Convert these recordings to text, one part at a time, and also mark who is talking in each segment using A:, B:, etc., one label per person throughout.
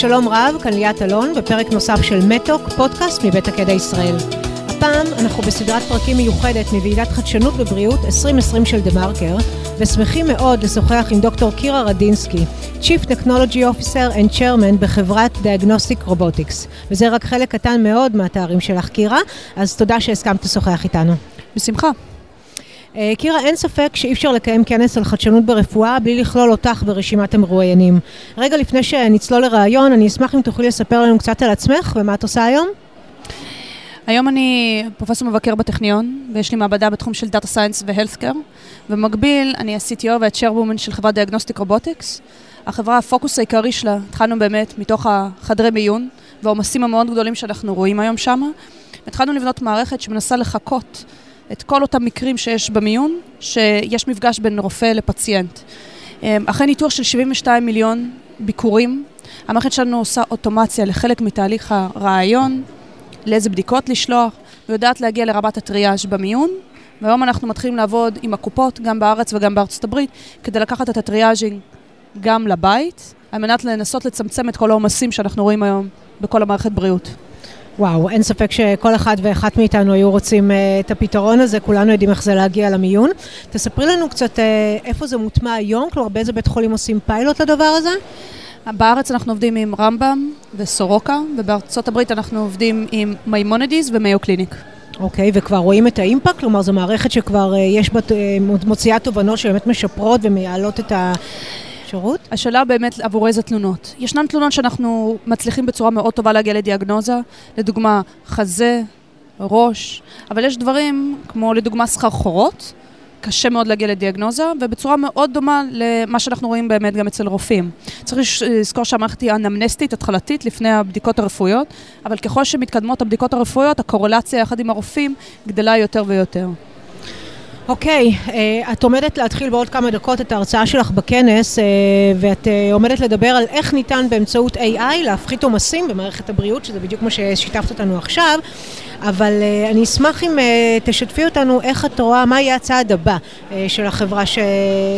A: שלום רב, כאן ליאת אלון, בפרק נוסף של מתוק, פודקאסט מבית הקדע ישראל. הפעם אנחנו בסדרת פרקים מיוחדת מוועידת חדשנות בבריאות 2020 של דה מרקר, ושמחים מאוד לשוחח עם דוקטור קירה רדינסקי, Chief Technology Officer and Chairman בחברת Diagnostic Robotics. וזה רק חלק קטן מאוד מהתארים שלך, קירה, אז תודה שהסכמת לשוחח איתנו.
B: בשמחה.
A: אה, קירה, אין ספק שאי אפשר לקיים כנס על חדשנות ברפואה בלי לכלול אותך ברשימת המרואיינים. רגע לפני שנצלול לראיון, אני אשמח אם תוכלי לספר לנו קצת על עצמך ומה את עושה היום.
B: היום אני פרופסור מבקר בטכניון, ויש לי מעבדה בתחום של Data Science ו-Healthcare, ובמקביל אני ה-CTO וה-Chairwoman של חברת Diagnostic Robotics. החברה, הפוקוס העיקרי שלה, התחלנו באמת מתוך החדרי מיון, והעומסים המאוד גדולים שאנחנו רואים היום שם. התחלנו לבנות מערכת שמנסה לחקות את כל אותם מקרים שיש במיון, שיש מפגש בין רופא לפציינט. אמ, אחרי ניתוח של 72 מיליון ביקורים, המערכת שלנו עושה אוטומציה לחלק מתהליך הרעיון, לאיזה בדיקות לשלוח, ויודעת להגיע לרמת הטריאז' במיון. והיום אנחנו מתחילים לעבוד עם הקופות, גם בארץ וגם בארצות הברית, כדי לקחת את הטריאז'ינג גם לבית, על מנת לנסות לצמצם את כל העומסים שאנחנו רואים היום בכל המערכת בריאות.
A: וואו, אין ספק שכל אחד ואחת מאיתנו היו רוצים uh, את הפתרון הזה, כולנו יודעים איך זה להגיע למיון. תספרי לנו קצת uh, איפה זה מוטמע היום, כלומר באיזה בית חולים עושים פיילוט לדבר הזה?
B: בארץ אנחנו עובדים עם רמב"ם וסורוקה, ובארצות הברית אנחנו עובדים עם מימונדיז ומיו קליניק.
A: אוקיי, okay, וכבר רואים את האימפקט? כלומר, זו מערכת שכבר uh, יש בה, uh, מוציאה תובנות שבאמת משפרות ומייעלות את ה... שירות?
B: השאלה באמת עבור איזה תלונות. ישנן תלונות שאנחנו מצליחים בצורה מאוד טובה להגיע לדיאגנוזה, לדוגמה חזה, ראש, אבל יש דברים כמו לדוגמה סחרחורות, קשה מאוד להגיע לדיאגנוזה, ובצורה מאוד דומה למה שאנחנו רואים באמת גם אצל רופאים. צריך לזכור שהמערכת היא אנמנסטית, התחלתית, לפני הבדיקות הרפואיות, אבל ככל שמתקדמות הבדיקות הרפואיות, הקורלציה יחד עם הרופאים גדלה יותר ויותר.
A: אוקיי, okay, uh, את עומדת להתחיל בעוד כמה דקות את ההרצאה שלך בכנס, uh, ואת uh, עומדת לדבר על איך ניתן באמצעות AI להפחית עומסים במערכת הבריאות, שזה בדיוק מה ששיתפת אותנו עכשיו. אבל uh, אני אשמח אם uh, תשתפי אותנו איך את רואה, מה יהיה הצעד הבא uh, של החברה ש...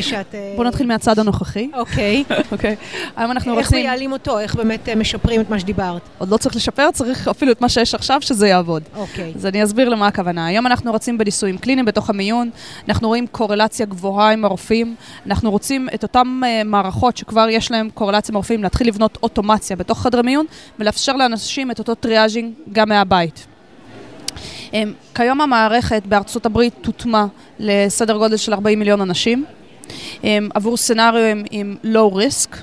A: שאת... Uh...
B: בוא נתחיל מהצעד הנוכחי.
A: אוקיי.
B: אוקיי. היום אנחנו
A: רוצים... איך מייעלים אותו? איך באמת משפרים את מה שדיברת?
B: עוד לא צריך לשפר, צריך אפילו את מה שיש עכשיו, שזה יעבוד.
A: אוקיי.
B: אז אני אסביר למה הכוונה. היום אנחנו רצים בניסויים קליניים בתוך המיון, אנחנו רואים קורלציה גבוהה עם הרופאים, אנחנו רוצים את אותן מערכות שכבר יש להן קורלציה עם הרופאים, להתחיל לבנות אוטומציה בתוך חדרי מיון, ולאפשר לאנשים את אותו טריאז'ינג גם מהבית. אמ, כיום המערכת בארצות הברית תוטמע לסדר גודל של 40 מיליון אנשים, אמ, עבור סצנריו עם low risk,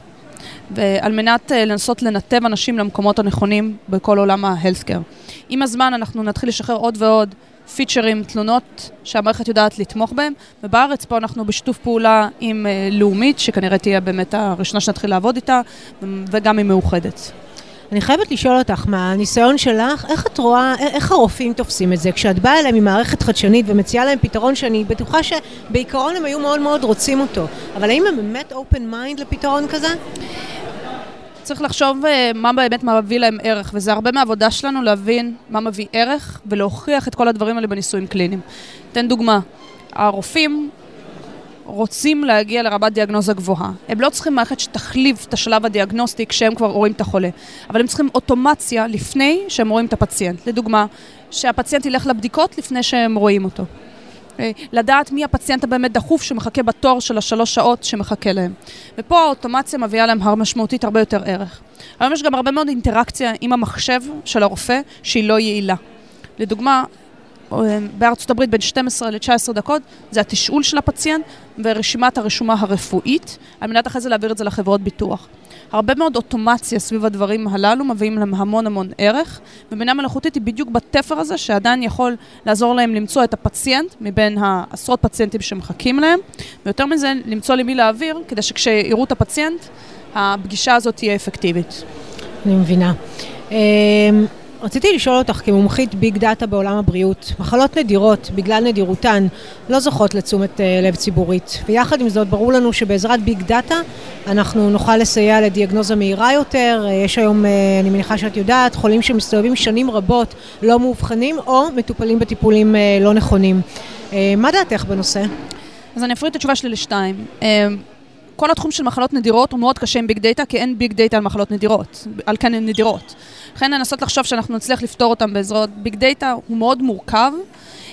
B: ועל מנת אה, לנסות לנתב אנשים למקומות הנכונים בכל עולם ה-healthcare. עם הזמן אנחנו נתחיל לשחרר עוד ועוד פיצ'רים, תלונות שהמערכת יודעת לתמוך בהם, ובארץ פה אנחנו בשיתוף פעולה עם uh, לאומית, שכנראה תהיה באמת הראשונה שנתחיל לעבוד איתה, וגם עם מאוחדת.
A: אני חייבת לשאול אותך, מהניסיון שלך, איך את רואה, איך הרופאים תופסים את זה? כשאת באה אליהם עם מערכת חדשנית ומציעה להם פתרון שאני בטוחה שבעיקרון הם היו מאוד מאוד רוצים אותו, אבל האם הם באמת open mind לפתרון כזה?
B: צריך לחשוב אה, מה באמת מביא להם ערך, וזה הרבה מהעבודה שלנו להבין מה מביא ערך ולהוכיח את כל הדברים האלה בניסויים קליניים. אתן דוגמה, הרופאים רוצים להגיע לרמת דיאגנוזה גבוהה. הם לא צריכים מערכת שתחליב את השלב הדיאגנוסטי כשהם כבר רואים את החולה, אבל הם צריכים אוטומציה לפני שהם רואים את הפציינט. לדוגמה, שהפציינט ילך לבדיקות לפני שהם רואים אותו. אה, לדעת מי הפציינט הבאמת דחוף שמחכה בתור של השלוש שעות שמחכה להם. ופה האוטומציה מביאה להם הר משמעותית הרבה יותר ערך. היום יש גם הרבה מאוד אינטראקציה עם המחשב של הרופא שהיא לא יעילה. לדוגמה, בארצות הברית בין 12 ל-19 דקות, זה התשאול של הפציינט ורשימת הרשומה הרפואית, על מנת אחרי זה להעביר את זה לחברות ביטוח. הרבה מאוד אוטומציה סביב הדברים הללו מביאים להם המון המון ערך, ובינה מלאכותית היא בדיוק בתפר הזה שעדיין יכול לעזור להם למצוא את הפציינט מבין העשרות פציינטים שמחכים להם, ויותר מזה, למצוא למי להעביר, כדי שכשיראו את הפציינט, הפגישה הזאת תהיה אפקטיבית.
A: אני מבינה. רציתי לשאול אותך כמומחית big data בעולם הבריאות, מחלות נדירות, בגלל נדירותן, לא זוכות לתשומת אה, לב ציבורית. ויחד עם זאת, ברור לנו שבעזרת big data אנחנו נוכל לסייע לדיאגנוזה מהירה יותר. אה, יש היום, אה, אני מניחה שאת יודעת, חולים שמסתובבים שנים רבות לא מאובחנים, או מטופלים בטיפולים לא נכונים. מה דעתך בנושא?
B: אז אני אפריד את התשובה שלי לשתיים. כל התחום של מחלות נדירות הוא מאוד קשה עם big data, כי אין big data על מחלות נדירות, על כן הן נדירות. לכן לנסות לחשוב שאנחנו נצליח לפתור אותם בעזרת big data הוא מאוד מורכב.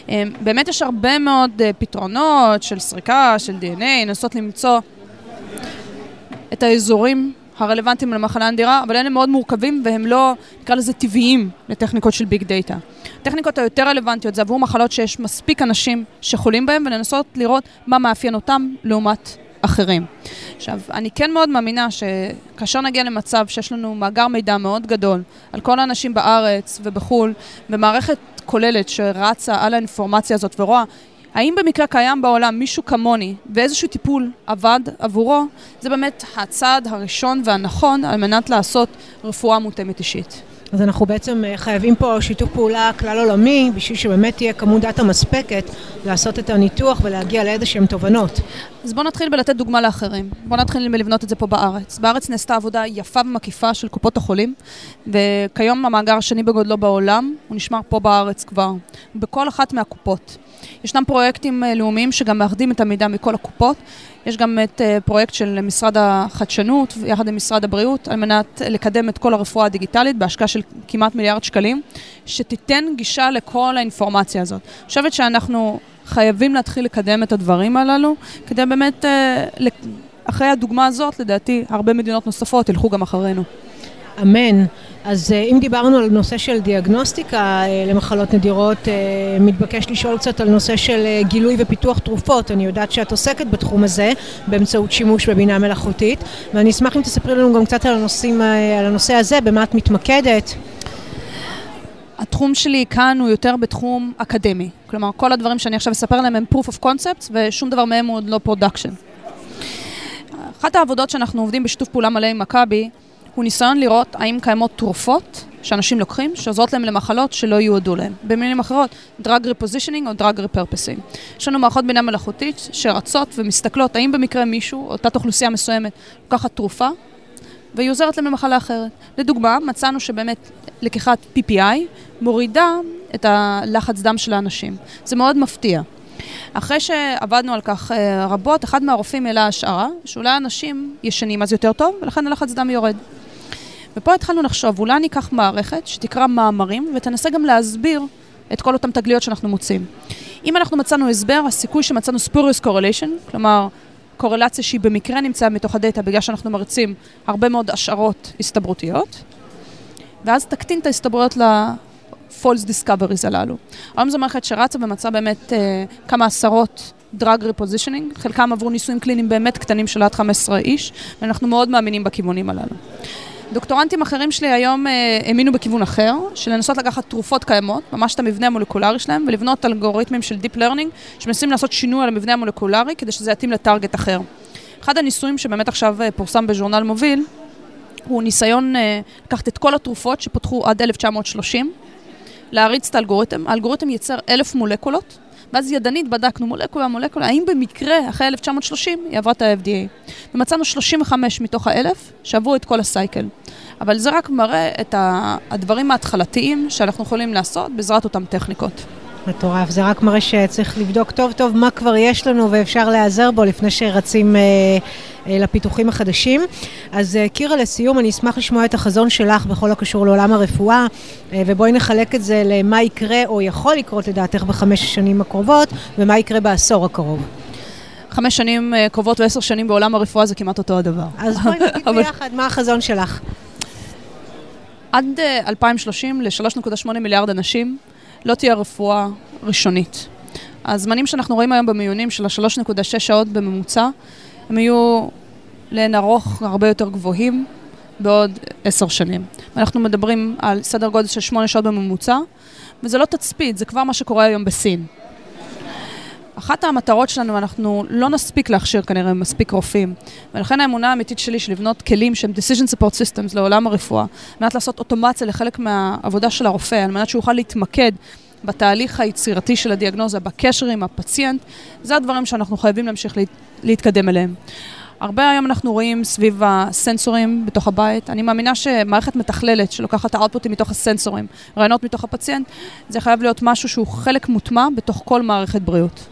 B: אמ, באמת יש הרבה מאוד אה, פתרונות של סריקה, של DNA, לנסות למצוא את האזורים הרלוונטיים למחלה נדירה, אבל אלה מאוד מורכבים והם לא, נקרא לזה טבעיים לטכניקות של big data. הטכניקות היותר רלוונטיות זה עבור מחלות שיש מספיק אנשים שחולים בהן ולנסות לראות מה מאפיין אותם לעומת אחרים. עכשיו, אני כן מאוד מאמינה שכאשר נגיע למצב שיש לנו מאגר מידע מאוד גדול על כל האנשים בארץ ובחו"ל, ומערכת כוללת שרצה על האינפורמציה הזאת ורואה האם במקרה קיים בעולם מישהו כמוני ואיזשהו טיפול עבד עבורו, זה באמת הצעד הראשון והנכון על מנת לעשות רפואה מותאמת אישית.
A: אז אנחנו בעצם אה, חייבים פה שיתוף פעולה כלל עולמי, בשביל שבאמת תהיה כמות דאטה מספקת לעשות את הניתוח ולהגיע לאיזה שהן תובנות.
B: אז בואו נתחיל בלתת דוגמה לאחרים. בואו נתחיל בלבנות את זה פה בארץ. בארץ נעשתה עבודה יפה ומקיפה של קופות החולים, וכיום המאגר השני בגודלו בעולם, הוא נשמר פה בארץ כבר, בכל אחת מהקופות. ישנם פרויקטים אה, לאומיים שגם מאחדים את המידע מכל הקופות. יש גם את אה, פרויקט של משרד החדשנות יחד עם משרד הבריאות על מנת לקדם את כל הרפואה הדיגיטלית בהשקעה של כמעט מיליארד שקלים, שתיתן גישה לכל האינפורמציה הזאת. אני חושבת שאנחנו חייבים להתחיל לקדם את הדברים הללו, כדי באמת, אה, אחרי הדוגמה הזאת, לדעתי, הרבה מדינות נוספות ילכו גם אחרינו.
A: אמן. אז אה, אם דיברנו על נושא של דיאגנוסטיקה אה, למחלות נדירות, אה, מתבקש לשאול קצת על נושא של גילוי ופיתוח תרופות. אני יודעת שאת עוסקת בתחום הזה באמצעות שימוש בבינה מלאכותית, ואני אשמח אם תספרי לנו גם קצת על, הנושאים, על הנושא הזה, במה את מתמקדת.
B: התחום שלי כאן הוא יותר בתחום אקדמי. כלומר, כל הדברים שאני עכשיו אספר עליהם הם proof of concepts, ושום דבר מהם הוא עוד לא production. אחת העבודות שאנחנו עובדים בשיתוף פעולה מלא עם מכבי, הוא ניסיון לראות האם קיימות תרופות שאנשים לוקחים, שעוזרות להם למחלות שלא יועדו להם. במילים אחרות, drug repositioning או drug repurposing. יש לנו מערכות בינה מלאכותית שרצות ומסתכלות האם במקרה מישהו, או תת אוכלוסייה מסוימת, לוקחת תרופה, והיא עוזרת להם למחלה אחרת. לדוגמה, מצאנו שבאמת לקיחת PPI מורידה את הלחץ דם של האנשים. זה מאוד מפתיע. אחרי שעבדנו על כך אה, רבות, אחד מהרופאים העלה השערה, שאולי אנשים ישנים אז יותר טוב, ולכן הלחץ דם יורד. ופה התחלנו לחשוב, אולי ניקח מערכת שתקרא מאמרים ותנסה גם להסביר את כל אותם תגליות שאנחנו מוצאים. אם אנחנו מצאנו הסבר, הסיכוי שמצאנו spurious correlation, כלומר קורלציה שהיא במקרה נמצאה מתוך הדאטה בגלל שאנחנו מרצים הרבה מאוד השערות הסתברותיות, ואז תקטין את ההסתברויות ל-false discoveries הללו. היום זו מערכת שרצה ומצאה באמת אה, כמה עשרות דרג ריפוזישנינג, חלקם עברו ניסויים קליניים באמת קטנים של עד 15 איש, ואנחנו מאוד מאמינים בכיוונים הללו. דוקטורנטים אחרים שלי היום אה, האמינו בכיוון אחר, של לנסות לקחת תרופות קיימות, ממש את המבנה המולקולרי שלהם, ולבנות אלגוריתמים של Deep Learning, שמנסים לעשות שינוי על המבנה המולקולרי, כדי שזה יתאים לטארגט אחר. אחד הניסויים שבאמת עכשיו אה, פורסם בז'ורנל מוביל, הוא ניסיון אה, לקחת את כל התרופות שפותחו עד 1930, להריץ את האלגוריתם, האלגוריתם ייצר אלף מולקולות, ואז ידנית בדקנו מולקולה, מולקולה, האם במקרה אחרי 1930 היא עברה את ה-FDA. ומצאנו 35 מתוך האלף שעברו את כל הסייקל. אבל זה רק מראה את הדברים ההתחלתיים שאנחנו יכולים לעשות בעזרת אותן טכניקות.
A: מטורף, זה רק מראה שצריך לבדוק טוב טוב מה כבר יש לנו ואפשר להיעזר בו לפני שרצים אה, אה, לפיתוחים החדשים. אז אה, קירה, לסיום, אני אשמח לשמוע את החזון שלך בכל הקשור לעולם הרפואה, אה, ובואי נחלק את זה למה יקרה או יכול לקרות לדעתך בחמש השנים הקרובות, ומה יקרה בעשור הקרוב.
B: חמש שנים אה, קרובות ועשר שנים בעולם הרפואה זה כמעט אותו הדבר.
A: אז בואי נגיד ביחד, מה החזון שלך?
B: עד 2030 אה, ל-3.8 מיליארד אנשים לא תהיה רפואה ראשונית. הזמנים שאנחנו רואים היום במיונים של ה-3.6 שעות בממוצע, הם יהיו לאין ארוך הרבה יותר גבוהים בעוד עשר שנים. אנחנו מדברים על סדר גודל של שמונה שעות בממוצע, וזה לא תצפית, זה כבר מה שקורה היום בסין. אחת המטרות שלנו, אנחנו לא נספיק להכשיר כנראה מספיק רופאים. ולכן האמונה האמיתית שלי של לבנות כלים שהם decision support systems לעולם הרפואה, על מנת לעשות אוטומציה לחלק מהעבודה של הרופא, על מנת שהוא יוכל להתמקד בתהליך היצירתי של הדיאגנוזה, בקשר עם הפציינט, זה הדברים שאנחנו חייבים להמשיך להת, להתקדם אליהם. הרבה היום אנחנו רואים סביב הסנסורים בתוך הבית. אני מאמינה שמערכת מתכללת שלוקחת את האוטפוטים מתוך הסנסורים, רעיונות מתוך הפציינט, זה חייב להיות משהו שהוא חלק מוטמע בתוך כל מערכת בריאות.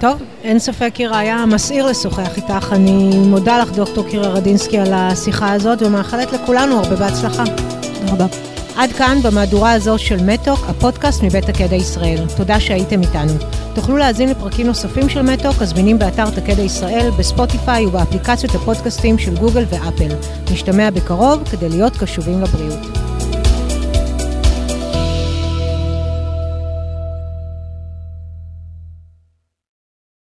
A: טוב, אין ספק, קירה, היה מסעיר לשוחח איתך. אני מודה לך, דוקטור קירה רדינסקי, על השיחה הזאת, ומאחלת לכולנו הרבה בהצלחה.
B: תודה רבה.
A: עד כאן במהדורה הזו של מתוק, הפודקאסט מבית תקדע ישראל. תודה שהייתם איתנו. תוכלו להאזין לפרקים נוספים של מתוק, הזמינים באתר תקדע ישראל, בספוטיפיי ובאפליקציות הפודקאסטים של גוגל ואפל. נשתמע בקרוב כדי להיות קשובים לבריאות.